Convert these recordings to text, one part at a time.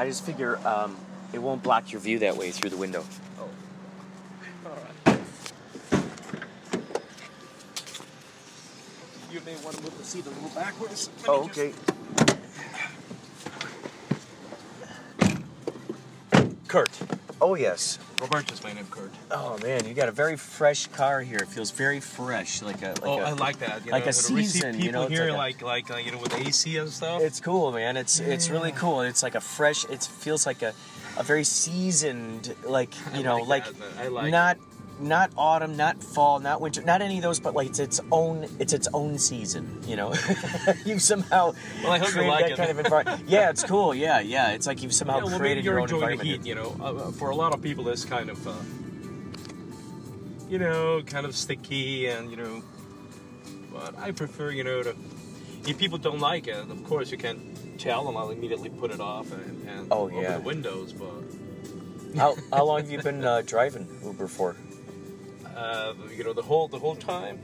I just figure um, it won't block your view that way through the window. Oh. All right. You may want to move the seat a little backwards. Let me Oh, just- okay. Kurt. Oh, yes. Roberto's my name, Kurt. Oh, man, you got a very fresh car here. It feels very fresh, like a. Like oh, a, I like that. You like know, a season, people you know, here, like like like, uh, you know, with AC and stuff. It's cool, man. It's it's really cool. It's like a fresh. It feels like a, a very seasoned, like you I know, like like, that, man. I like not not autumn, not fall, not winter, not any of those, but like it's its own. It's its own season. You know, you've somehow Well, I hope you created like that it. kind of environment. yeah, it's cool. Yeah, yeah. It's like you've somehow Yeah, well, created your own environment. heat. You know, uh, uh, for a lot of people, it's kind of, uh, you know, kind of sticky, and you know, but I prefer, you know, to. If people don't like it, of course you can tell them. I'll immediately put it off and, and Oh, open yeah. the windows. But How how long have you been uh, driving Uber for? Uh, you know, the whole the whole time,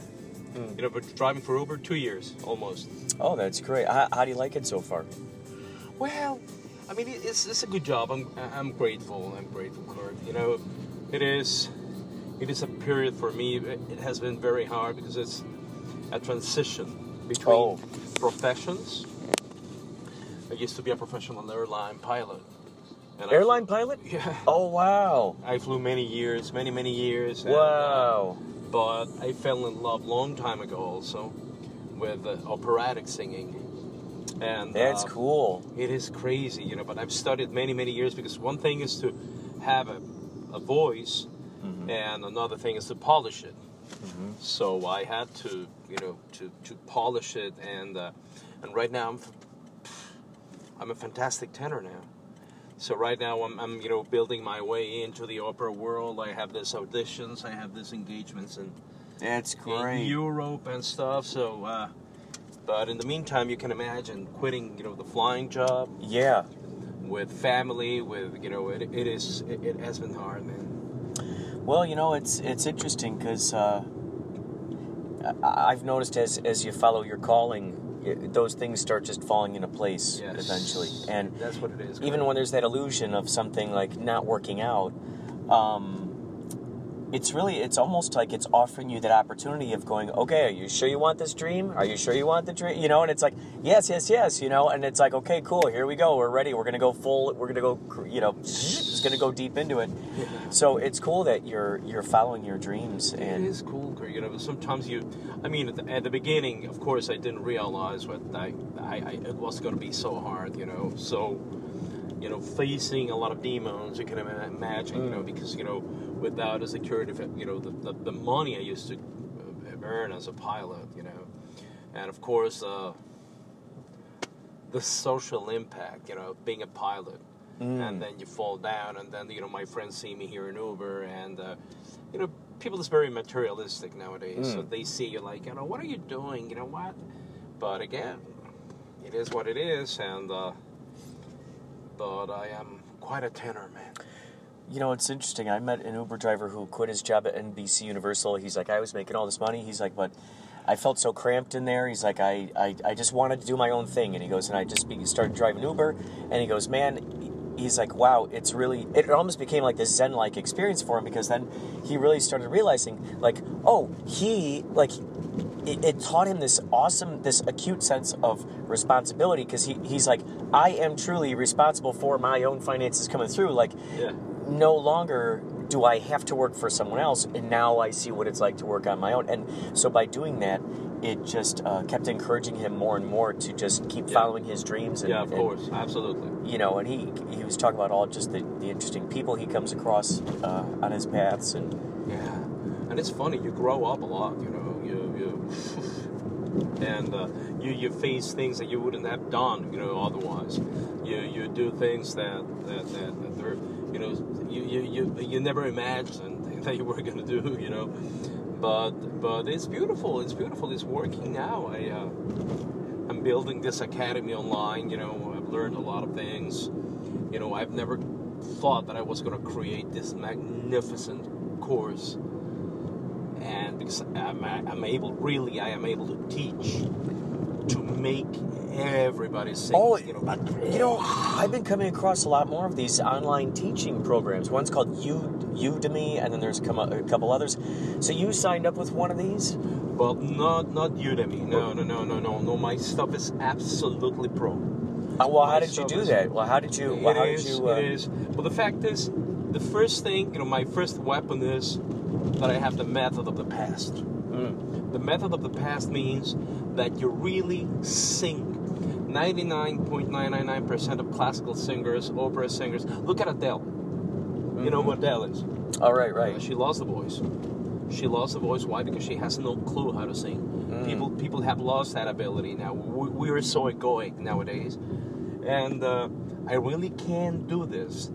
Hmm. you know, but driving for Uber two years almost. Oh, that's great. How, how do you like it so far? Well, I mean, it's, it's a good job. I'm I'm grateful. I'm grateful, Kurt. You know, it is it is a period for me. It it has been very hard because it's a transition between Oh. professions. I used to be a professional airline pilot. And Airline pilot? yeah. Oh wow! I flew many years, many many years. and, uh, Wow! but I fell in love long time ago also with uh, operatic singing. And That's uh, cool. it is crazy, you know. But I've studied many, many years because one thing is to have a, a voice, Mm-hmm. and another thing is to polish it. So I had to, you know, to, to polish it, and uh, and right now I'm I'm a fantastic tenor now. So right now I'm, I'm you know building my way into the opera world. I have these auditions, I have these engagements and That's great in. Europe and stuff. So, uh, but in the meantime, you can imagine quitting, you know, the flying job yeah. with family, with you know, it, it is it, it has been hard, man. Well, you know, it's it's interesting because uh, I've noticed as as you follow your calling, i those things start just falling into place Yes. eventually. And That's what it is. even when there's that illusion of something like not working out, um, it's really it's almost like it's offering you that opportunity of going, okay, are you sure you want this dream? Are you sure you want the dream? You know, and it's like, yes, yes, yes, you know, and it's like, okay, cool, here we go, we're ready, we're gonna go full, we're gonna go, you know, it's gonna go deep into it. So it's cool that you're you're following your dreams It and is cool, Greg. You know, but sometimes you, I mean, at the, at the beginning, of course, I didn't realize what I, I, I it was to be so hard. You know, so, you know, facing a lot of demons, you can ima- imagine. You know, because you know, without a security, you know, the, the, the money I used to uh, earn as a pilot, you know, and of course, uh, the social impact. You know, being a pilot. and then you fall down, and then you know my friends see me here in Uber, and uh, you know people is very materialistic nowadays, so they see you like you know what are you doing, you know what? But again, it is what it is, and uh, but I am quite a tenor, man. You know, it's interesting. I met an Uber driver who quit his job at NBC Universal. He's like, I was making all this money. He's like, but I felt so cramped in there. He's like, I, I, I just wanted to do my own thing. And he goes, and I just be, started driving Uber. And he goes, man, he's like, wow, it's really. It almost became like this Zen-like experience for him because then he really started realizing, like, oh, he like. It, it taught him this awesome, this acute sense of responsibility because he, he's like, I am truly responsible for my own finances coming through. Like, Yeah. no longer do I have to work for someone else, and now I see what it's like to work on my own. And so by doing that, it just uh, kept encouraging him more and more to just keep Yeah. following his dreams. And, Yeah, of and, course, absolutely. you know, and he he was talking about all just the, the interesting people he comes across uh, on his paths, and Yeah, and it's funny. You grow up a lot, you know. You you and uh, you you face things that you wouldn't have done, you know, otherwise. You you do things that that that, that they're, you know, you, you you you never imagined that you were gonna do, you know. But but it's beautiful. It's beautiful. It's working now. I uh, I'm building this academy online. You know, I've learned a lot of things. You know, I've never thought that I was going to create this magnificent course. And because I'm, I'm able, really, I am able to teach, to make everybody sing. Oh, you know, you know, I've been coming across a lot more of these online teaching programs. One's called U Udemy, and then there's come a couple others. So you signed up with one of these? Well, not not Udemy. No, no, no, no, no, no. My stuff is absolutely pro. Uh, well, how did you do is- that? Well, how did you? Well, how is, did you? Uh, It is. Well, the fact is, the first thing, you know, my first weapon is that I have the method of the past. mm, The method of the past means that you really sing. 99.999% of classical singers, opera singers, look at Adele. You know Mhm. who Adele is? all right, Uh, right. She lost the voice. She lost the voice. Why? Because she has no clue how to sing. Mm. People people have lost that ability now. We, we are so egoic nowadays, and uh, I really can't do this.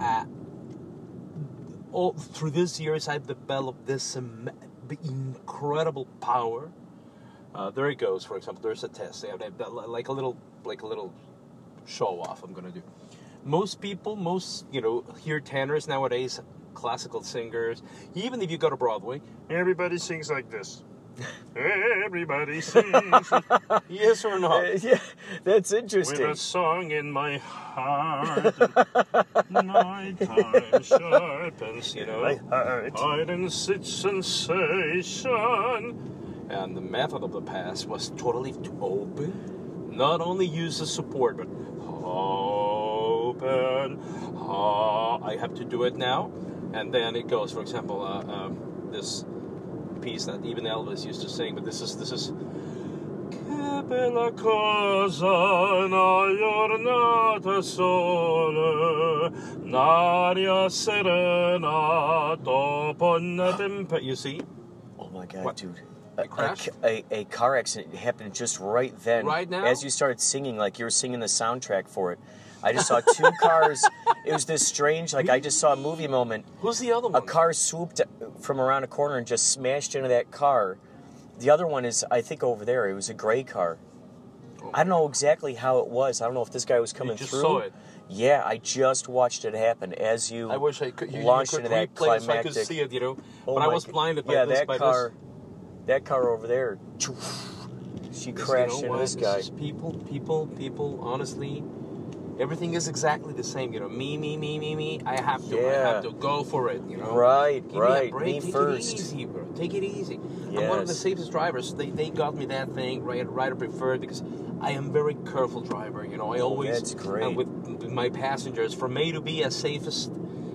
Uh, all through these years, I've developed this incredible power. Uh, there it goes. For example, there's a test. Like a little like a little show off. I'm gonna do. Most people, most you know, hear tenors nowadays, classical singers. Even if you go to Broadway, everybody sings like this. Everybody sings. yes or no? Uh, yeah, that's interesting. With a song in my heart, nighttime sharpens, you know, My heart. hide and seek sensation. And the method of the past was totally to open, not only use the support, but open. Ah, I have to do it now, and then it goes. For example, uh, um, this piece that even Elvis used to sing, but this is this is. Bella cosa una giornata sola, n'aria serena dopo tempesta. You see? Oh my god, What? dude. A, a, a, a car accident happened just right then. Right now? As you started singing, like you were singing the soundtrack for it. I just saw two cars. It was this strange, like I just saw a movie moment. Who's the other one? A car swooped from around a corner and just smashed into that car. The other one is, I think, over there. It was a gray car. I don't know exactly how it was. I don't know if this guy was coming you just through. saw it. Yeah, I just watched it happen as you. I wish I could. You, you launched could into that it so I climactic. could see it, you know. Oh but I was blinded by yeah, this. that by car, this. that car over there. She crashed you know into this guy. is people, people, people. Honestly, everything is exactly the same. You know, me, me, me, me, me. I have to. yeah. I have to go for it. You know. Right, Give right. Me, a break. Me Take first. it easy, bro. Take it easy. I'm one of the safest drivers. They, they got me that thing right right preferred because I am very careful driver. You know, I always that's great. with, with my passengers from A to B as safest.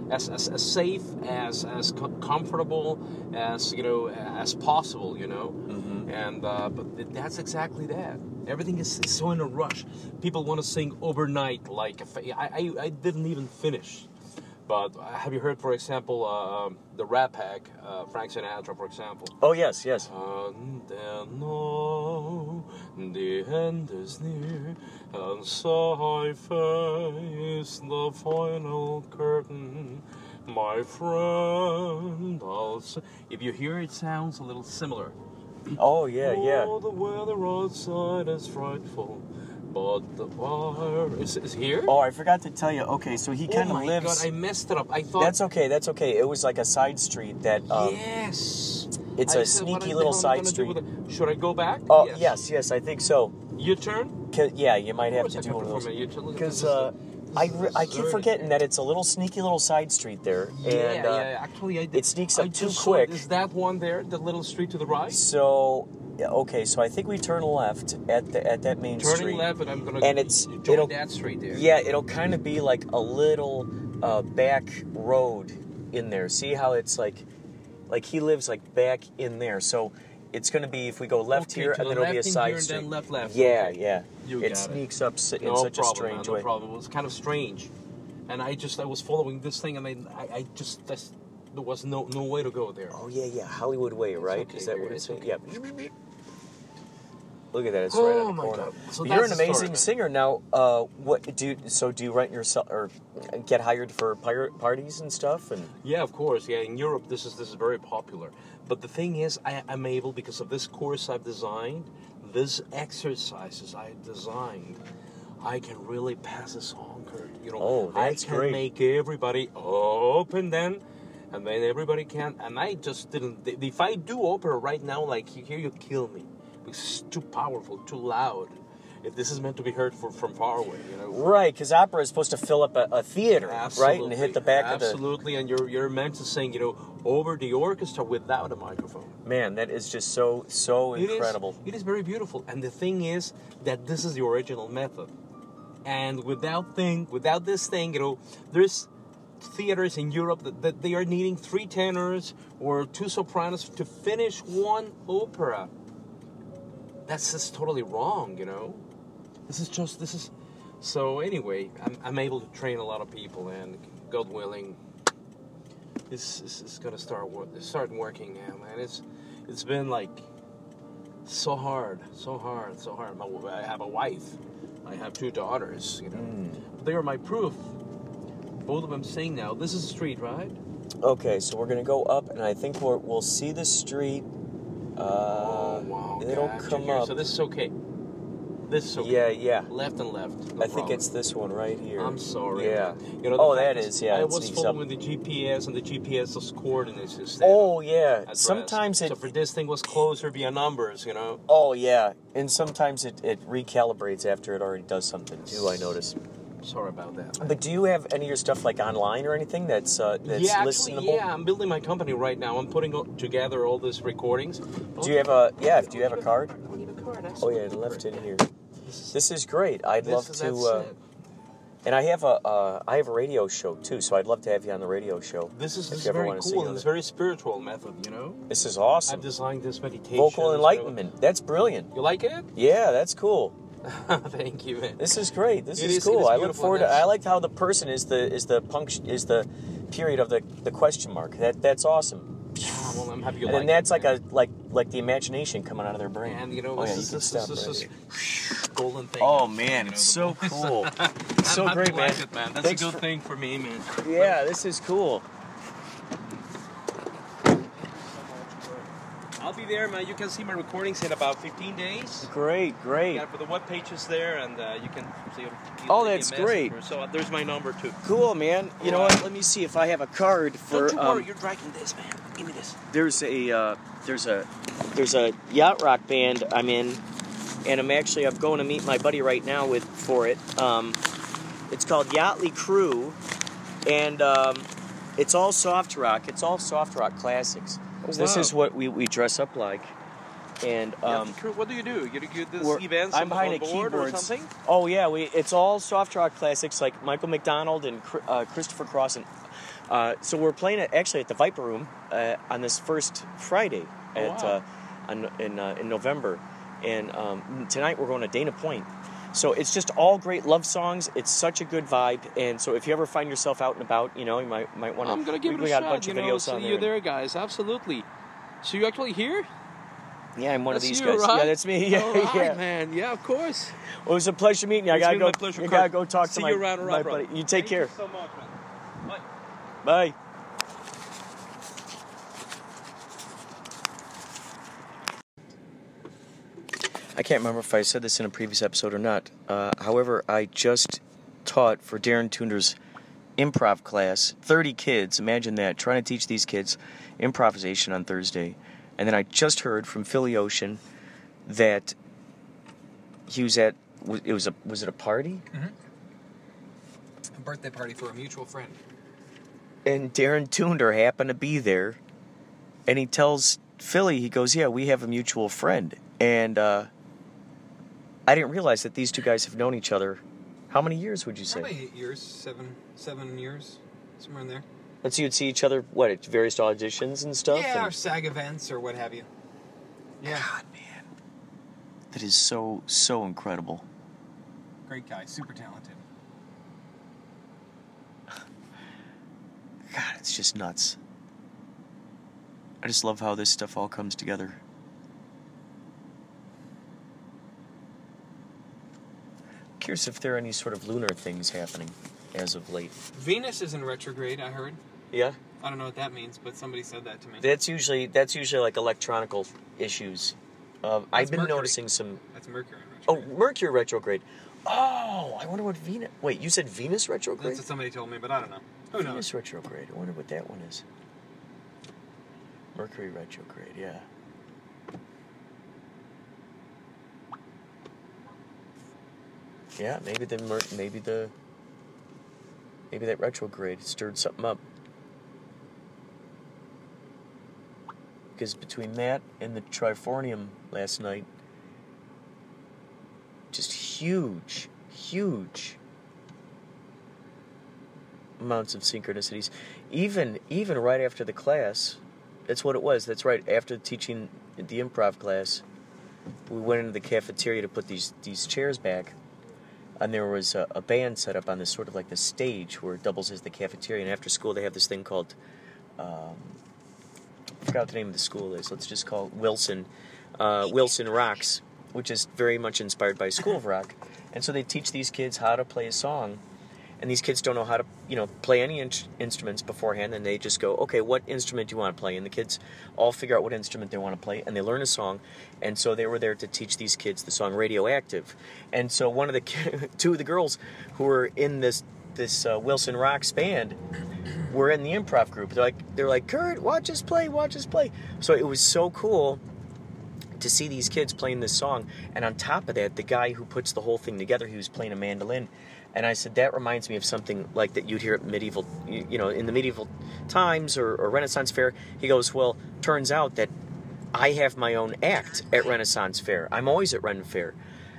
As, as, as safe as as co- comfortable as you know as possible you know Mhm. And uh, but that's exactly that everything is, so in a rush people want to sing overnight like I, I, I didn't even finish but uh, have you heard for example uh, um, the Rat Pack uh, Frank Sinatra for example Oh yes, yes. and the end is near, and so I face the final curtain. My friend, I'll if you hear it sounds a little similar. Oh yeah, yeah. Oh, the weather outside is frightful, but the fire is, is here. Oh, I forgot to tell you. Okay, so he Oh kind of my lives. God, I messed it up. I thought. That's okay. That's okay. It was like a side street that. Um, yes. It's I a said, sneaky little side street. Should I go back? Oh yes. yes, I think so. You turn. yeah, you might have to do one of those. perform it. You tell- Because uh, I, re- I keep forgetting that it's a little sneaky little side street there, and yeah, uh, yeah. Actually, I did, it sneaks up I too just saw- quick. Is that one there? The little street to the right? so yeah, okay. So I think we turn left at the at that main Turning street. left, and I'm gonna And it's- it'll- that street there. Yeah, it'll kind of be like a little uh, back road in there. See how it's like, like he lives like back in there. So it's going to be if we go left Okay, here and the then it'll be a side here and street. then left, left. Yeah, Okay. yeah. You it got it. sneaks up in no such problem, a strange man, way. No problem. It was kind of strange, and I just I was following this thing, and I I, I just that's, there was no no way to go there. Oh yeah, yeah, Hollywood Way, right? okay, Is that what it's? okay. Yeah. Look at that! It's Oh, right on the my corner. God. So You're an the story, amazing singer. Now, uh, what do you, so? Do you rent yourself or get hired for pirate parties and stuff? And Yeah, of course. Yeah, in Europe, this is this is very popular. But the thing is, I, I'm able because of this course I've designed, these exercises I designed, I can really pass a song, Kurt. You know, Oh, I can great. make everybody open then, and then everybody can. And I just didn't. If I do opera right now, like here, you kill me it's too powerful, too loud. If this is meant to be heard for, from far away, you know. right, because opera is supposed to fill up a, a theater, right, and hit the back Absolutely, and you're you're meant to sing, you know, over the orchestra without a microphone. Man, that is just so so It is- incredible. it is very beautiful, and the thing is that this is the original method. And without thing, without this thing, you know, there's theaters in Europe that, that they are needing three tenors or two sopranos to finish one opera. That's just totally wrong, you know. This is just this is. So anyway, I'm, I'm able to train a lot of people, and God willing, this, is gonna start wo- start working now, man. It's it's been like so hard, so hard, so hard. My, I have a wife, I have two daughters, you know. Mm. They are my proof. Both of them sing now. This is the street, right? Okay, so we're gonna go up, and I think we're, we'll see the street. Uh, oh wow! it'll come up. So this is okay. This is okay. Yeah, yeah. Left and left. no I think problem. it's this one right here. I'm sorry. Yeah. man. You know, Oh, that is, yeah, I it was sneaks up. following the GPS, and the GPS has coordinates instead. Oh yeah. address. Sometimes it. So for this thing was closer via numbers, you know. Oh yeah, and sometimes it, it recalibrates after it already does something too. I notice. Sorry about that. But do you have any of your stuff like online or anything that's uh, that's yeah, actually, listenable? yeah. I'm building my company right now. I'm putting together all these recordings. Do you have a yeah? Do you have a card? I need a card. Oh yeah, left in here. This is, This is great. I'd love is- to. Uh, and I have a uh, I have a radio show too, so I'd love to have you on the radio show. This is, this is very cool and it's very spiritual method. You know, This is awesome. I've designed this meditation. Vocal enlightenment. That's brilliant. You like it? Yeah, that's cool. Thank you, man. This is great. This is, is- cool. is I look forward to. I like how the person is the is the punct is the period of the the question mark. That that's awesome. Ah, well, I'm happy you and like then that's it, like man. a like like the imagination coming out of their brain. And you know, oh, yeah, is you this, can is this right is golden thing. Oh man, it's so voice. cool. I'm so happy great, man. like it, man. That's Thanks a good for- thing for me, man. Yeah, this is cool. I'll be there, man. You can see my recordings in about 15 days. Great, great. Yeah, for the web pages there, and uh, you can see. Oh, that's great. or So uh, there's my number too. Cool, man. You know Alright. what? Let me see if I have a card for. Don't you um, worry, you're dragging this, man. Give me this. there's a uh, there's a there's a yacht rock band I'm in, and I'm actually I'm going to meet my buddy right now with for it. Um, it's called Yachtley Crew, and um, it's all soft rock. It's all soft rock classics. Oh, So This is what we, we dress up like, and um, yeah, what do you do? You do you do we're- this events I'm behind a board or something? Oh yeah, we it's all soft rock classics like Michael McDonald and uh, Christopher Cross and. Uh, so we're playing it actually at the Viper Room uh, on this first Friday at Oh, wow. uh, on, in uh, in November, and um, tonight we're going to Dana Point. So it's just all great love songs. It's such a good vibe, and so if you ever find yourself out and about, you know, you might might want to. I'm gonna give we, it we a got shot. a bunch you of know, videos see on you there. there, guys. Absolutely. So you actually here? Yeah, I'm one of these you, guys. right? Yeah, that's me. Yeah, All right, yeah. man. Yeah, of course. Well, it was a pleasure meeting you. I gotta go. my pleasure, I gotta go talk See to my, you around, my around, buddy. You take Thank care. You so much, man. Bye. Bye. I can't remember if I said this in a previous episode or not. Uh, however, I just taught for Darin Toonder's improv class 30 kids. Imagine that, trying to teach these kids improvisation on Thursday. And then I just heard from Philly Ocean that he was at, it was a, was it a party? A birthday party for a mutual friend. and Darren Tunder happened to be there, and he tells Philly, he goes, "Yeah, we have a mutual friend," and uh, I didn't realize that these two guys have known each other. How many years would you say? Probably eight years, seven, seven years, somewhere in there. And so you'd see each other what at various auditions and stuff. yeah, and- or SAG events or what have you. Yeah, God, man, that is so so incredible. great guy, super talented. God, it's just nuts. I just love how this stuff all comes together. Curious if there are any sort of lunar things happening as of late. Venus is in retrograde. I heard. Yeah, I don't know what that means, but somebody said that to me. that's usually that's usually like electronical issues. Uh, I've been Mercury. noticing some. That's Mercury in Oh. Mercury retrograde. Oh, I wonder what Venus. Wait, you said Venus retrograde? That's what somebody told me, but I don't know. Who knows? Venus retrograde. I wonder what that one is. Mercury retrograde, yeah. Yeah, maybe the maybe the maybe that retrograde stirred something up. Because between that and the Trifornium last night, just huge, huge amounts of synchronicities. Even even right after the class, that's what it was. That's right. After teaching the improv class, we went into the cafeteria to put these these chairs back, and there was a, a band set up on this sort of like the stage where it doubles as the cafeteria. And after school, they have this thing called. Um, I forgot what the name of the school is. Let's just call it Wilson. Uh, Wilson Rocks, which is very much inspired by School of Rock. And so they teach these kids how to play a song and these kids don't know how to you know play any in- instruments beforehand and they just go okay what instrument do you want to play? And the kids all figure out what instrument they want to play and they learn a song. And so they were there to teach these kids the song radioactive. And so one of the two of the girls who were in this this uh, wilson rocks band were in the improv group. They're like they're like kurt watch us play watch us play. So it was so cool to see these kids playing this song. And on top of that the guy who puts the whole thing together he was playing a mandolin and i said that reminds me of something like that you'd hear at medieval you, know in the medieval times or, or renaissance fair. He goes well turns out that i have my own act at renaissance fair. I'm always at ren fair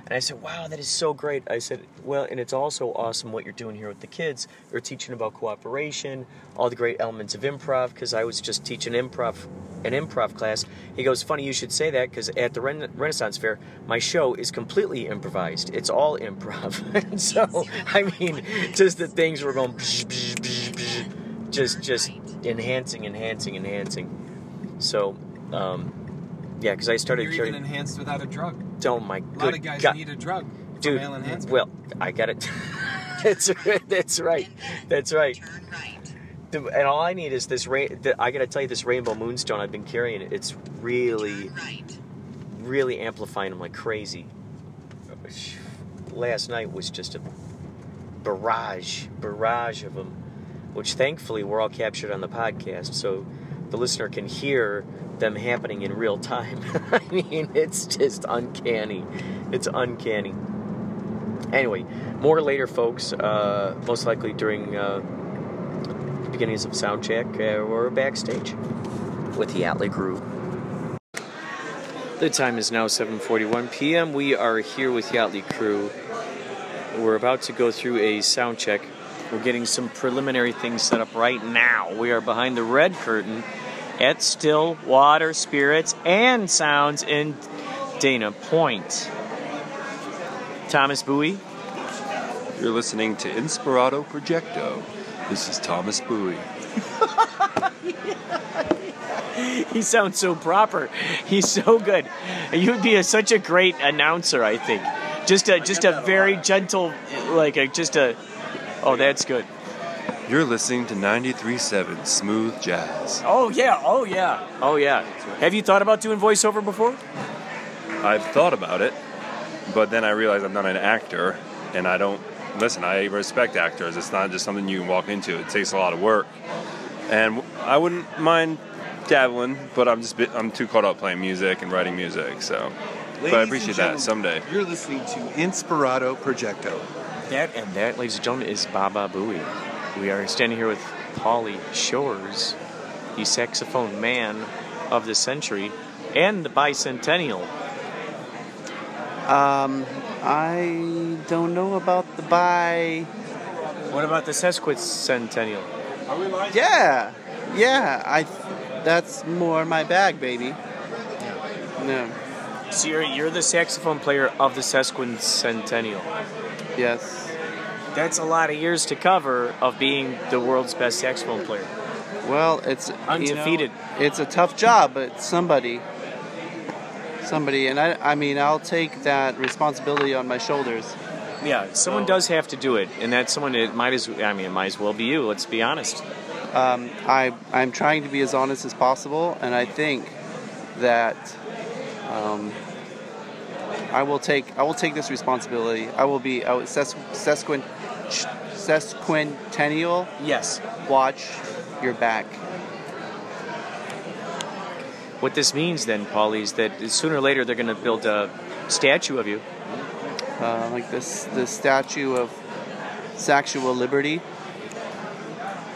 and I said, wow, that is so great. I said, well, and it's also awesome what you're doing here with the kids. You're teaching about cooperation, all the great elements of improv, because I was just teaching improv, an improv class. He goes, funny you should say that, because at the Ren- Renaissance Fair, my show is completely improvised. It's all improv. and so, I mean, just the things were going, bzz, bzz, bzz, bzz, just, just enhancing, enhancing, enhancing. So, um, yeah, because I started You're carrying. even enhanced without a drug. Oh my god! A lot of guys God. need a drug dude. Well, I got it. that's right. That's right. That's right. Turn right. The- And all I need is this rain. The, I got to tell you, this rainbow moonstone I've been carrying. It's really, right. really amplifying them like crazy. Last night was just a barrage, barrage of them, which thankfully were all captured on the podcast, so the listener can hear them happening in real time. I mean, it's just uncanny. It's uncanny. Anyway, more later, folks. Uh, most likely during uh, the beginnings of sound check uh, or backstage with the Yachtley crew. The time is now 7:41 p.m. We are here with Yachtley crew. We're about to go through a sound check. We're getting some preliminary things set up right now. We are behind the red curtain at StillWater Spirits and Sounds in Dana Point. Thomas Bowie, You're listening to Inspirato Projecto. This is Thomas Bowie. he sounds so proper. He's so good. You'd be a, such a great announcer, I think. Just a just a very gentle, like a just a. Oh, that's good. You're listening to 93.7 Smooth Jazz. Oh yeah, oh yeah, oh yeah. Have you thought about doing voiceover before? I've thought about it, but then I realized I'm not an actor, and I don't. Listen, I respect actors. It's not just something you can walk into. It takes a lot of work, and I wouldn't mind dabbling, but I'm just bit, I'm too caught up playing music and writing music. So, but I appreciate that someday. You're listening to Inspirato Projecto. That and that, ladies and gentlemen, is Baba Booey. We are standing here with Paulie Shores, the saxophone man of the century and the bicentennial. Um, I don't know about the buy. What about the sesquicentennial? Are we live? Yeah, yeah. I. That's more my bag, baby. No. So you're, you're the saxophone player of the sesquicentennial. Yes. That's a lot of years to cover of being the world's best saxophone player. Well, it's you know, Undefeated. it's a tough job, but somebody, somebody, and I. I mean, I'll take that responsibility on my shoulders. Yeah, someone So- does have to do it, and that's someone. It might as I mean, it might as well be you. Let's be honest. Um, I I'm trying to be as honest as possible, and I think that um, I will take I will take this responsibility. I will be I will, ses, sesquin, sesquintennial. Yes. Watch your back. What this means then, Paulie, is that sooner or later they're going to build a statue of you. Uh, like this the statue of sexual liberty.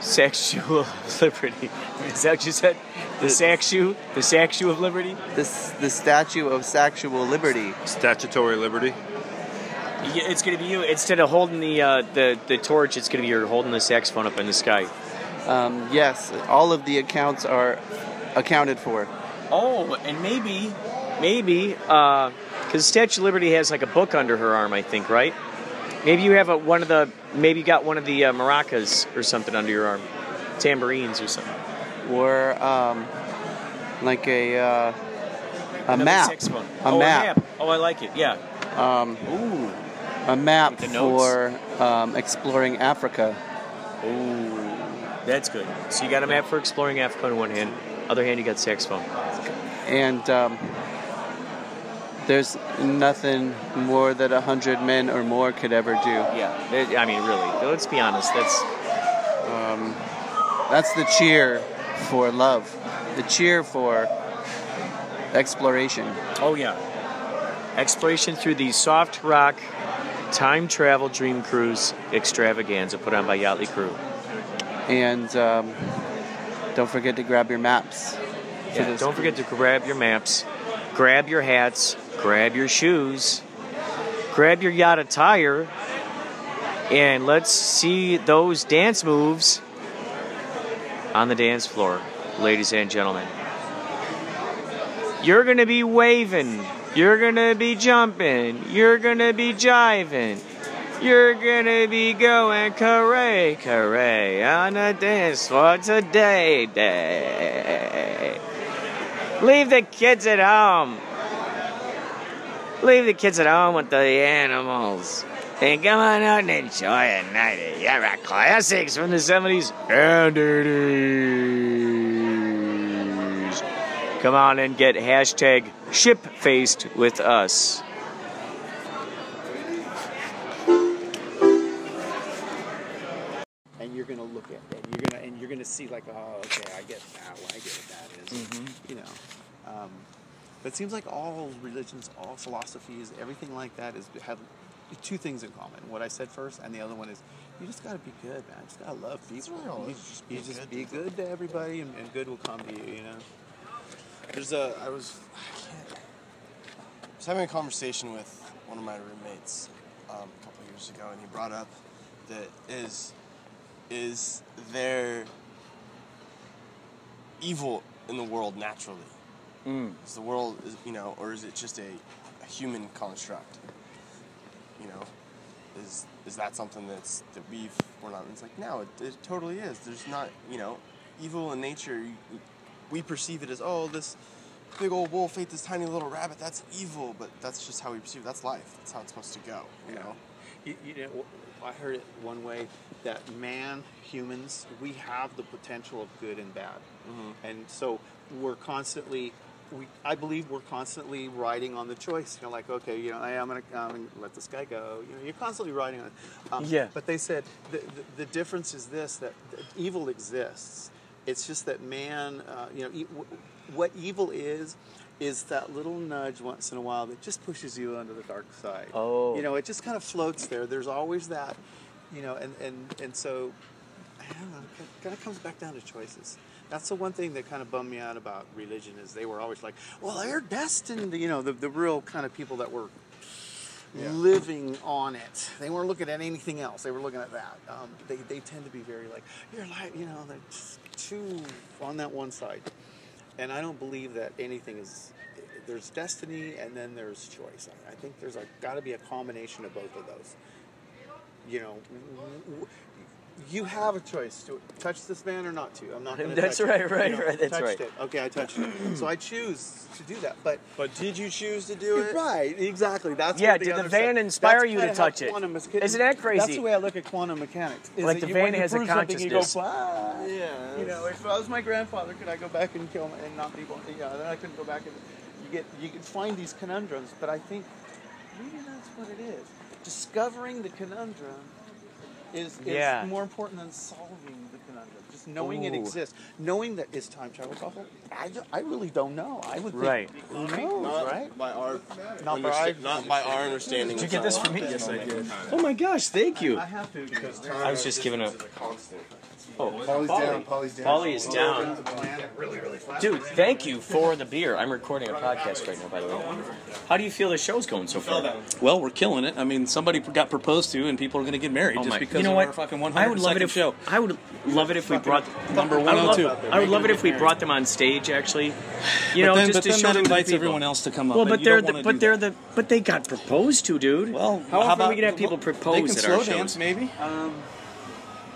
Sexual liberty. Is that what you said? The statue, the statue of liberty. This the statue of sexual liberty. Statutory liberty. Yeah, It's going to be you instead of holding the uh, the the torch. It's going to be you're holding the saxophone up in the sky. Um, yes, all of the accounts are accounted for. Oh, and maybe, maybe, because Statue of Liberty has like a book under her arm, I think, right? Maybe you have a, one of the, maybe you got one of the uh, maracas or something under your arm, tambourines or something. Or um, like a uh, a Another map. saxophone. A oh, map. a map. Oh, I like it. Yeah. Um, Ooh. A map With the notes? for um, exploring Africa. Ooh. That's good. So you got a map for exploring Africa on one hand. Other hand, you got saxophone. And um, there's nothing more that a hundred men or more could ever do. Yeah. I mean, really. Let's be honest. That's Um, that's the cheer for love, the cheer for exploration. Oh yeah. Exploration through the soft rock time travel dream cruise extravaganza put on by Yachtley Crew. And um, don't forget to grab your maps. Yeah, don't forget to grab your maps, grab your hats, grab your shoes, grab your yacht attire, and let's see those dance moves on the dance floor, ladies and gentlemen. You're gonna be waving, you're gonna be jumping, you're gonna be jiving. You're gonna be going caray caray on the dance floor today, day. Leave the kids at home. Leave the kids at home with the animals. And come on out and enjoy a night of Yara classics from the 70s and 80s. Come on and get hashtag ship faced with us. and you're gonna look at it. You're gonna and you're gonna see like, oh, okay, I get now. I get what that is. Mm-hmm. You know, um, but it seems like all religions, all philosophies, everything like that is have two things in common. What I said first, and the other one is you just gotta be good, man. You just gotta love people. real. You, Just you be just good be good to everybody, and, and good will come to you. You know. There's a. I was. I can't. I was having a conversation with one of my roommates um, a couple years ago, and he brought up that is is there evil in the world naturally? Is the world, is, you know, or is it just a, a human construct? You know, is is that something that's that we've we're not? It's like no, it, it totally is. There's not, you know, evil in nature. You, we perceive it as oh this big old wolf ate this tiny little rabbit. That's evil, but that's just how we perceive. it. That's life. That's how it's supposed to go. You know. You, you know, I heard it one way that man, humans, we have the potential of good and bad, and so we're constantly. We, I believe we're constantly riding on the choice. You know, like okay, you know, hey, I'm gonna, I'm gonna let this guy go. You know, you're constantly riding on. it. Um, Yeah. But they said the, the, the difference is this: that, that evil exists, It's just that man, uh, you know, e- w- what evil is, is that little nudge once in a while that just pushes you onto the dark side. Oh. You know, it just kind of floats there. There's always that, you know, and, and, and so, I don't know, it kind of comes back down to choices. That's the one thing that kind of bummed me out about religion is they were always like, well, they're destined, you know, the, the real kind of people that were living on it. They weren't looking at anything else. They were looking at that. Um, they, they tend to be very like, you're like, you know, they're just too on that one side. And I don't believe that anything is, there's destiny and then there's choice. I, think there's got to be a combination of both of those. You know, you have a choice to touch this man or not to. I'm not going to. That's touch right, it. right, You know, right, that's touched right. It. Okay, I touched it. So I choose to do that. But But did you choose to do it? Right, exactly. That's Yeah, what did the van side- inspire that's you to touch it? quantum mecha- Isn't that crazy? That's the way I look at quantum mechanics. is Like the you- van has a prove something, you go, consciousness. "Ah." Yeah. You know, if I was my grandfather, could I go back and kill him and not be born? Yeah, then I couldn't go back and you get you can find these conundrums. But I think maybe that's what it is. Discovering the conundrum is, is Yeah. more important than solving the conundrum. Just knowing it exists, knowing that is time travel possible. I, I really don't know. I would think, Right. Who knows, Not right? by our Not by our- not by our understanding. Did you get this time. for me? Yes, I did. Oh my gosh, thank you. I have to because I was just giving a. Oh, Polly's down. Polly's down. Polly is down. the planet really, really fast. Dude, thank you for the beer. I'm recording a podcast right now, by the way. How do you feel the show's going so far? Well, we're killing it. I mean, somebody got proposed to, and people are going to get married Oh just my! because you know of what? our fucking I would love it 102nd if show. I would love it if we brought Number I would love- 102. I would love it if we brought them on stage. Actually, you but know, then, just but to then show that them to the invites people. everyone else to come up. Well, and but you they're don't the wanna but they're that. the but they got proposed to, dude. Well, how, how often about we can have people they propose can at slow our shows? dance, maybe. Um,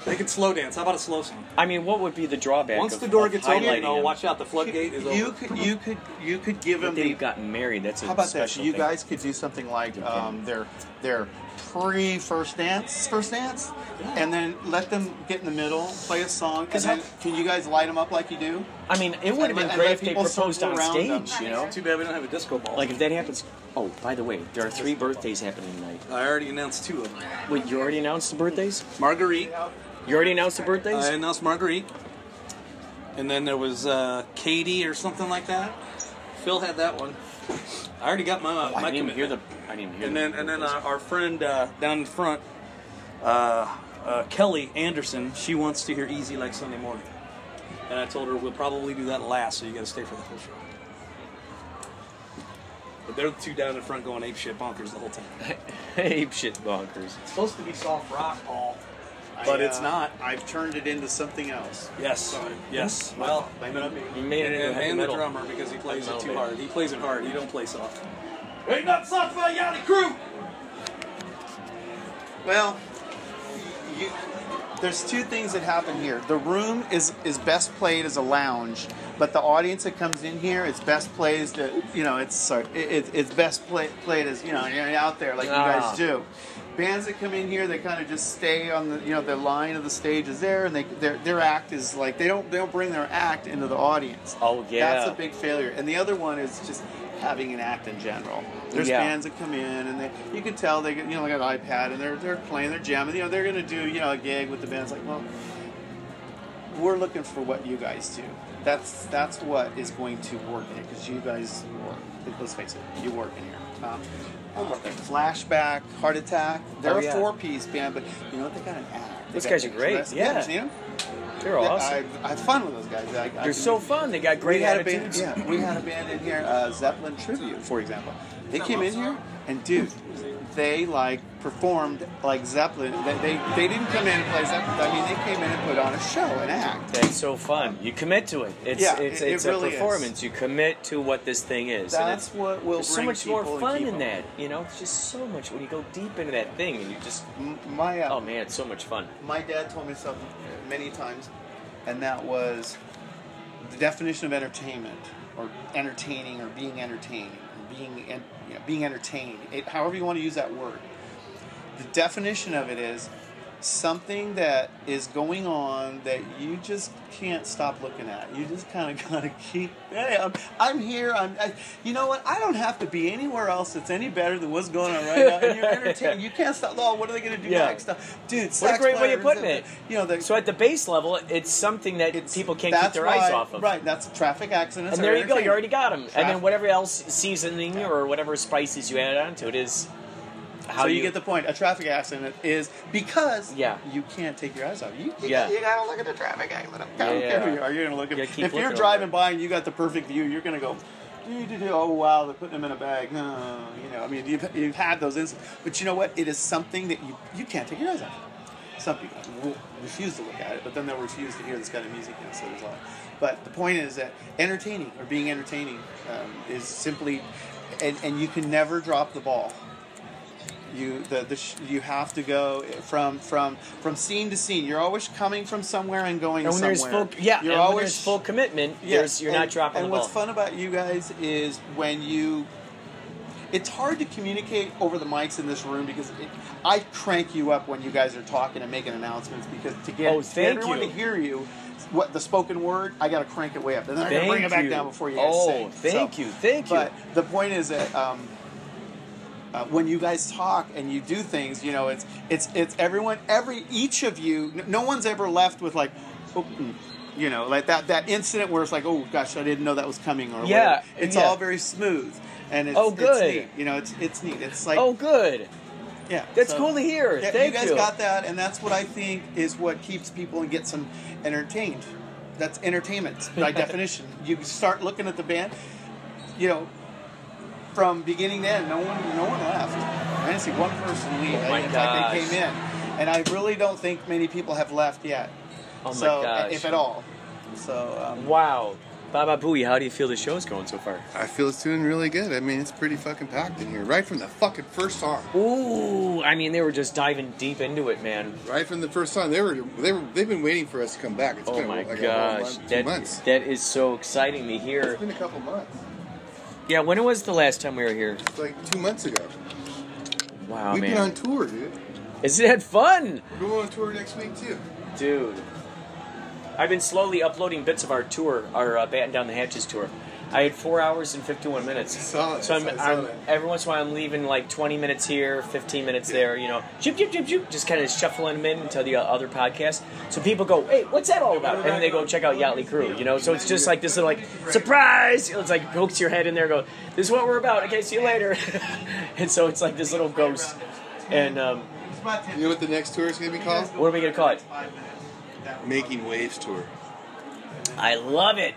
They can slow dance. How about a slow song? I mean, what would be the drawback? Once of, the door of gets open, highlighting no, them? watch out. The floodgate is You open. could, you could, you could give But them they've the. gotten married. That's a How about this? special You thing. guys could do something like um, their their pre first dance, first dance, and then let them get in the middle, play a song, and then can you guys light them up like you do? I mean, it would have And been let- great if they people proposed circle on around them. stage. You know, Too bad we don't have a disco ball. like if that happens. Oh, by the way, there are three birthdays happening tonight. I already announced two of them. Wait, you already announced the birthdays? Marguerite. You already announced the birthdays? I announced Marguerite. And then there was uh, Katie or something like that. Phil had that one. I already got my Oh, I my didn't even hear commitment. the. I didn't even hear. And the then and then uh, our friend uh, down in front, uh, uh, Kelly Anderson, she wants to hear "Easy Like Sunday Morning," and I told her we'll probably do that last, so you got to stay for the whole show. But they're the two down in front going ape shit bonkers the whole time. ape shit bonkers. It's supposed to be soft rock, all, but I, it's uh, not. I've turned it into something else. Yes, yes. Well, Blame it on me. You made it into heavy and the drummer because he plays it too band. hard. He plays it hard. He don't play soft. Ain't nothing soft about Yanni Crew. Well, you, there's two things that happen here. The room is is best played as a lounge, but the audience that comes in here, it's best played as you know, it's sorry, it, it, it's best play, played as you know, you're out there like Ah. you guys do. Bands that come in here, they kind of just stay on the, you know, the line of the stage is there, and they their their act is like they don't they don't bring their act into the audience. Oh, yeah. that's a big failure. And the other one is just having an act in general. There's Yeah. bands that come in and they you can tell they get you know like an iPad and they're they're playing they're jamming you know they're gonna do you know a gig with the bands like well we're looking for what you guys do that's that's what is going to work in it because you guys work let's face it you work in here um, flashback heart attack they're Oh, a four piece band but you know what they got an act Those guys are great, that's- yeah. you seen 'em? They're Yeah, awesome. I, I have fun with those guys I, I They're can- so fun. They got great had attitudes. A band, yeah, we had a band in here, uh, Zeppelin Tribute, for example. They came in here, and dude, they like performed like Zeppelin. They, they, they didn't come in and play Zeppelin. I mean, they came in and put on a show, an act. That's so fun. You commit to it. It's Yeah, it's it- it it's really a is. performance. You commit to what this thing is. and That's it's, what will there's so much more fun in that. You know, it's just so much when you go deep into that thing and you just My uh, oh man, it's so much fun. my dad told me something many times, and that was the definition of entertainment, or entertaining, or being entertained, being en- you know, being entertained. It, however you want to use that word. The definition of it is something that is going on that you just can't stop looking at. You just kind of gotta keep. Hey, I'm, I'm here. I'm. I, you know what? I don't have to be anywhere else that's any better than what's going on right now. And you're entertaining. You can't stop. Oh, what are they gonna do Yeah. next? Dude, What a great way of putting it. You know, the, So at the base level, it's something that people can't keep their why, eyes off of. Right, that's traffic accidents. And there you go. You already got them. And then whatever else seasoning or whatever spices you add onto it is how so you, get the point. A traffic accident is because Yeah. you can't take your eyes off. You, you, Yeah. you gotta look at the traffic accident. I don't Yeah, care who yeah. you are. You're gonna look at. You If you're driving over by and you got the perfect view, you're gonna go. "Doo, doo, doo, Oh wow, they're putting them in a bag. No, you know, I mean, you've, you've had those instances, but you know what? It is something that you you can't take your eyes off. Some people will refuse to look at it, but then they'll refuse to hear this kind of music, and so there's all. But the point is that entertaining or being entertaining um, is simply, and, and you can never drop the ball you the, the sh- you have to go from from from scene to scene. You're always coming from somewhere and going And when there's somewhere. full, yeah, you're always there's full commitment, Yes, there's, you're and, not dropping And the ball. what's fun about you guys is when you. It's hard to communicate over the mics in this room because it, I crank you up when you guys are talking and making announcements because to get, Oh, to get everyone you. to hear you, what the spoken word, I got to crank it way up, and then I got to bring it back you. down before you guys Oh, sing. thank you, thank you. But the point is that um, uh, when you guys talk and you do things, you know, it's it's it's everyone, every each of you. No one's ever left with like, oh, you know, like that that incident where it's like, oh gosh, I didn't know that was coming, or Yeah, whatever. It's yeah. all very smooth, and it's, Oh, it's good. neat. You know, it's it's neat. It's like oh, good. yeah, That's cool to hear. Yeah, Thank you guys you. got that, and that's what I think is what keeps people and gets them entertained. That's entertainment by definition. You start looking at the band, you know, from beginning to end. No one, no one left. I didn't see one person leave. Oh my in fact, they came in, and I really don't think many people have left yet. Oh my so, gosh. if at all. So, um, Wow. Baba Booey, how do you feel the show's going so far? I feel it's doing really good. I mean, it's pretty fucking packed in here, right from the fucking first song. Ooh, I mean, they were just diving deep into it, man. Right from the first song, they were they were they've been waiting for us to come back. It's Oh been my like gosh, whole month, two that, months. that is so exciting to hear. It's been a couple months. Yeah, when was the last time we were here? It's like two months ago. Wow, We've man. been on tour, dude. Isn't that fun? We're going on tour next week too. Dude. I've been slowly uploading bits of our tour, our uh, Batten Down the Hatches tour. I had four hours and 51 minutes. saw it. So I'm, I saw I'm that. every once in a while I'm leaving like 20 minutes here, 15 minutes there, you know, jip, jip, jip, jip, just kind of shuffling them in into the uh, other podcast. So people go, hey, what's that all about? And then they go check out Yachtley Crew, you know? So it's just like this little like, surprise! It's like pokes your head in there go, this is what we're about. Okay, see you later. and so it's like this little ghost. And um, You know what the next tour is going to be called? what are we going to call it? Making Waves Tour. I love it.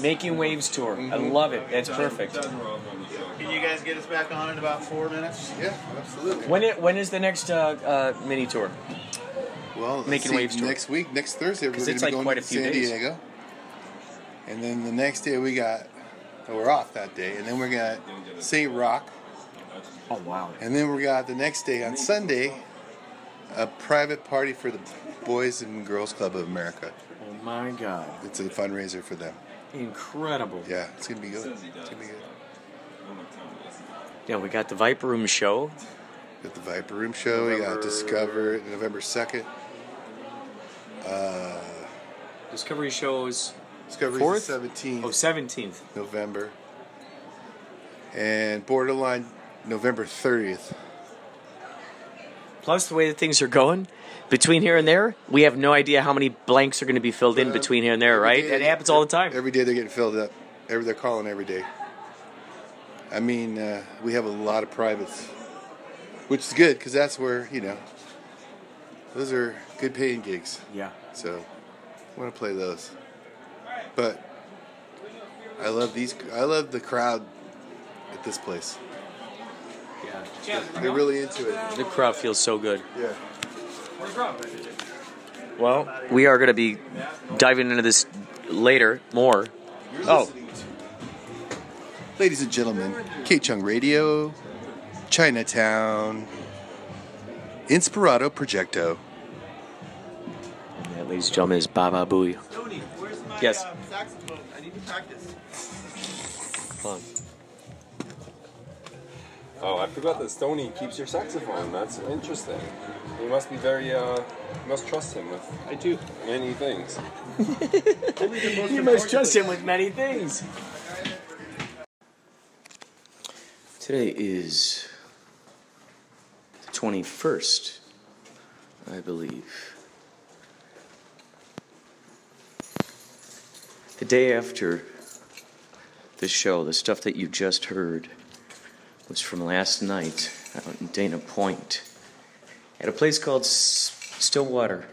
Making Waves tour. I love it. That's perfect. can you guys get us back on in about four minutes? Yeah, absolutely. When it when is the next uh, uh, mini tour? Well, Making see, Waves tour. next week, next Thursday, we're 'Cause going it's to be like going quite to a few San days. Diego, and then the next day we got oh, we're off that day, and then we got Saint Rocke, Oh wow. and then we got the next day on Sunday a private party for the Boys and Girls Club of America. Oh my god. It's a fundraiser for them. Incredible. Yeah, it's gonna be good. It's gonna be good. Yeah, we got the Viper Room show. Got the Viper Room show. We got November- Discover November second. Uh, Discovery shows Discovery Fourth? seventeenth oh 17th. November, and Borderline November thirtieth. Plus the way that things are going between here and there, we have no idea how many blanks are going to be filled in between here and there, right? It happens all the time. Every day they're getting filled up. Every they're calling every day. I mean, uh, we have a lot of privates, which is good because that's where you know those are good paying gigs. Yeah. So I want to play those. But I love these. I love the crowd at this place. Yeah. They're really into it. The crowd feels so good. Yeah. Well, we are going to be diving into this later more. Oh, Ladies and gentlemen, K Chung Radio, Chinatown, Inspirato Projecto. yeah, ladies and gentlemen, is Baba Booey. Tony, where's my Yes. uh, saxophone? I need to practice. Hold on. Oh, I forgot that Stony keeps your saxophone. That's interesting. You must be very, uh, you must trust him with I do. many things. You must trust him with many things. Today is the 21st, I believe. The day after the show, the stuff that you just heard was from last night out in Dana Point at a place called StillWater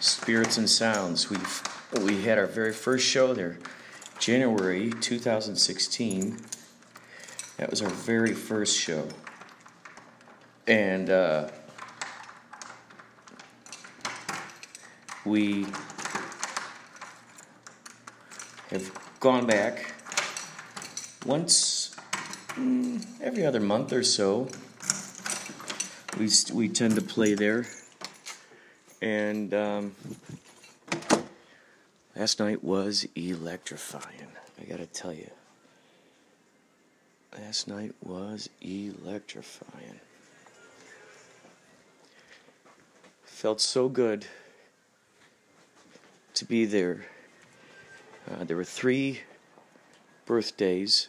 Spirits and Sounds. We've we had our very first show there, January 2016. That was our very first show. And uh, we have gone back once every other month or so. We, we tend to play there. And um, last night was electrifying, I gotta tell you. Last night was electrifying. Felt so good to be there. Uh, there were three birthdays.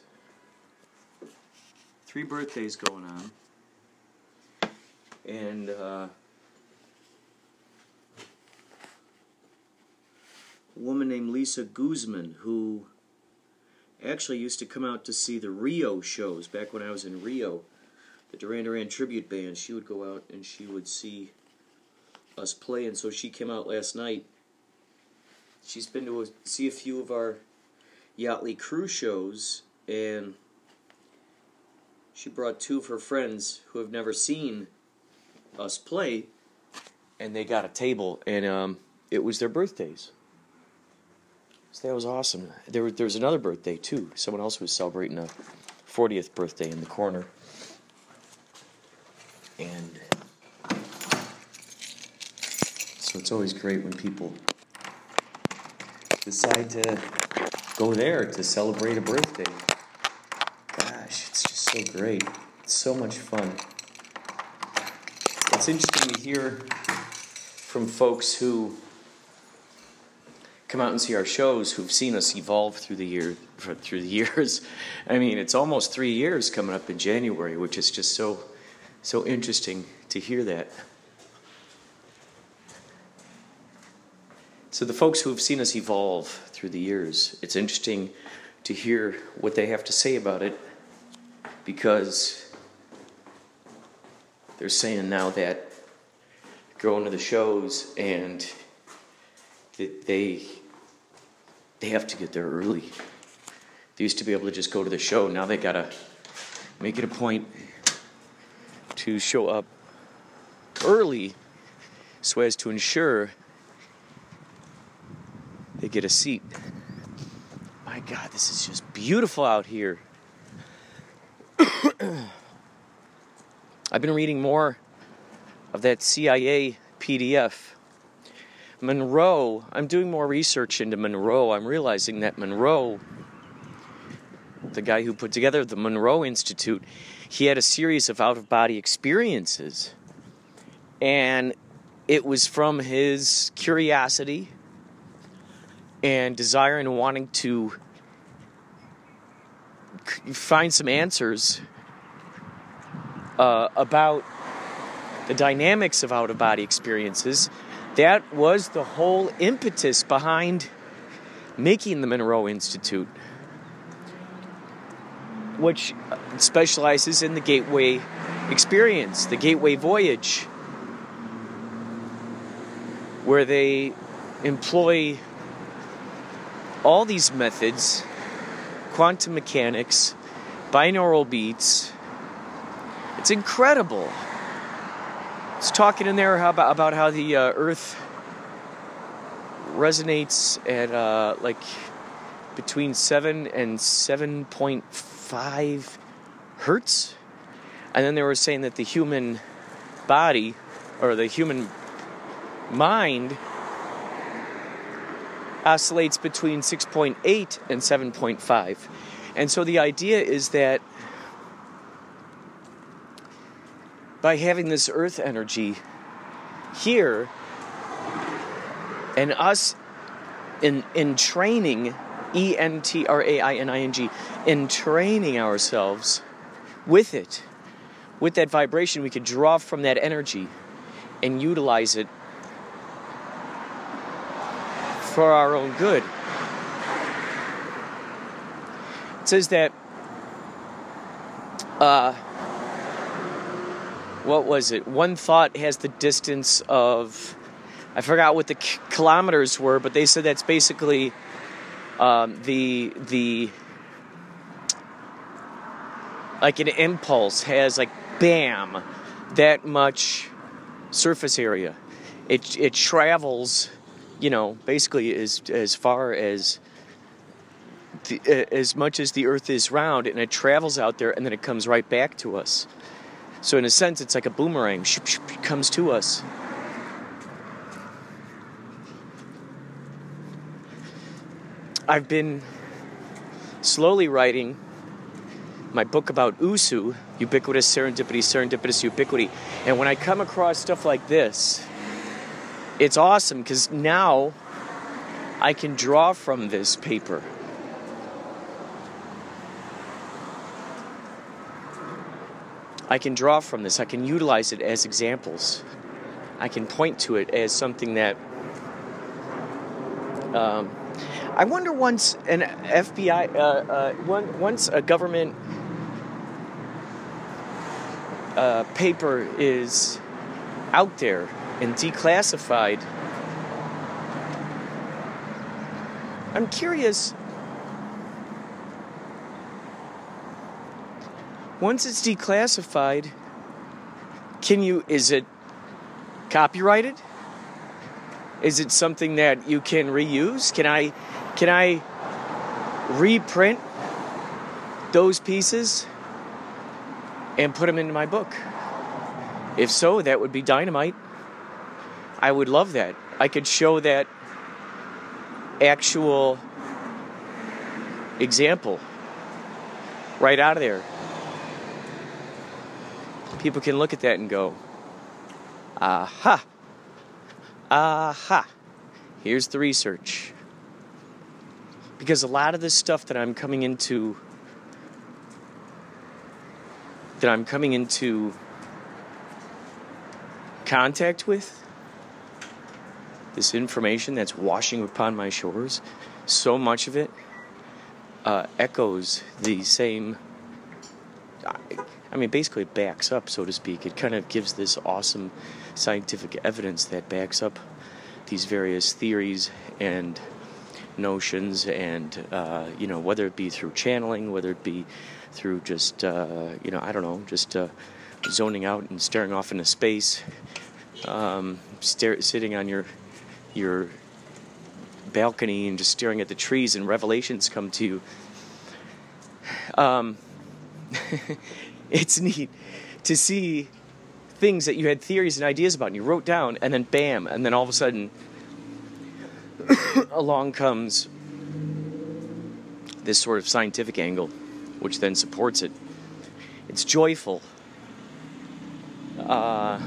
Three birthdays going on. And uh, a woman named Lisa Guzman, who actually used to come out to see the Rio shows back when I was in Rio. The Duran Duran tribute band, she would go out and she would see us play, and so she came out last night. She's been to a, see a few of our Yachtley crew shows, and she brought two of her friends who have never seen us play, and they got a table, and um, it was their birthdays. So that was awesome. There was, there was another birthday too. Someone else was celebrating a 40th birthday in the corner. And so it's always great when people decide to go there to celebrate a birthday. So great. So much fun. It's interesting to hear from folks who come out and see our shows who've seen us evolve through the year through the years. I mean, it's almost three years coming up in January, which is just so so interesting to hear that. So the folks who have seen us evolve through the years, it's interesting to hear what they have to say about it because they're saying now that going to the shows and that they they have to get there early. They used to be able to just go to the show. Now they gotta make it a point to show up early so as to ensure they get a seat. My God, this is just beautiful out here. I've been reading more of that CIA PDF. Monroe, I'm doing more research into Monroe. I'm realizing that Monroe, the guy who put together the Monroe Institute, he had a series of out of body experiences. And it was from his curiosity and desire and wanting to find some answers uh, about the dynamics of out of body experiences. That was the whole impetus behind making the Monroe Institute, which specializes in the Gateway experience, the Gateway Voyage, where they employ all these methods quantum mechanics, binaural beats. It's incredible. It's talking in there about, about how the uh, Earth resonates at uh, like between 7 and 7.5 hertz. And then they were saying that the human body or the human mind oscillates between 6.8 and 7.5. And so the idea is that by having this earth energy here and us in in training E N T R A I N I N G in training ourselves with it with that vibration we could draw from that energy and utilize it for our own good. It says that uh what was it one thought has the distance of I forgot what the k- kilometers were, but they said that's basically um, the the like an impulse has like bam that much surface area. It it travels, you know, basically as as far as the, as much as the Earth is round, and it travels out there, and then it comes right back to us. So in a sense, it's like a boomerang. Comes to us. I've been slowly writing my book about USU, ubiquitous serendipity, serendipitous ubiquity. And when I come across stuff like this, it's awesome because now I can draw from this paper. I can draw from this. I can utilize it as examples. I can point to it as something that um, I wonder once an FBI, uh, uh, one, once a government uh, paper is out there and declassified, I'm curious. Once it's declassified, can you, is it copyrighted? Is it something that you can reuse? Can I can I reprint those pieces and put them into my book? If so, that would be dynamite. I would love that. I could show that actual example right out of there. People can look at that and go, aha, aha, here's the research. Because a lot of this stuff that I'm coming into that I'm coming into contact with this information that's washing upon my shores so much of it uh, echoes the same I mean basically backs up so to speak. It kind of gives this awesome scientific evidence that backs up these various theories and notions and uh, you know whether it be through channeling whether it be through just uh, you know i don't know just uh, zoning out and staring off into space um, stare, sitting on your your balcony and just staring at the trees and revelations come to you. Um, it's neat to see things that you had theories and ideas about and you wrote down and then bam and then all of a sudden along comes this sort of scientific angle, which then supports it. It's joyful. Uh,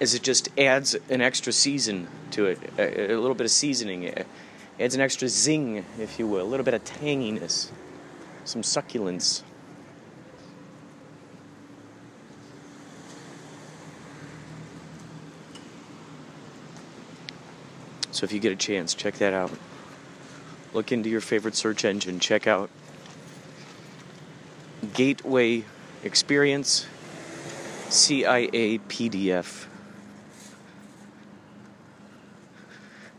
as it just adds an extra season to it, a, a little bit of seasoning, it adds an extra zing, if you will, a little bit of tanginess, some succulence. So if you get a chance, check that out. Look into your favorite search engine. Check out Gateway Experience CIA PDF.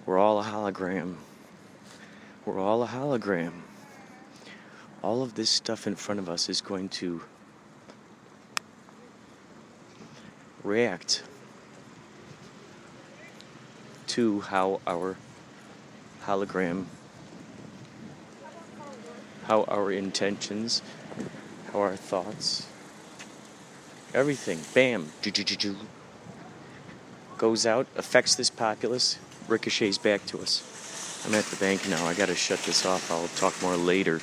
We're all a hologram. We're all a hologram. All of this stuff in front of us is going to react to how our hologram, how our intentions, how our thoughts, everything, bam, goes out, affects this populace, ricochets back to us. I'm at the bank now. I gotta shut this off. I'll talk more later.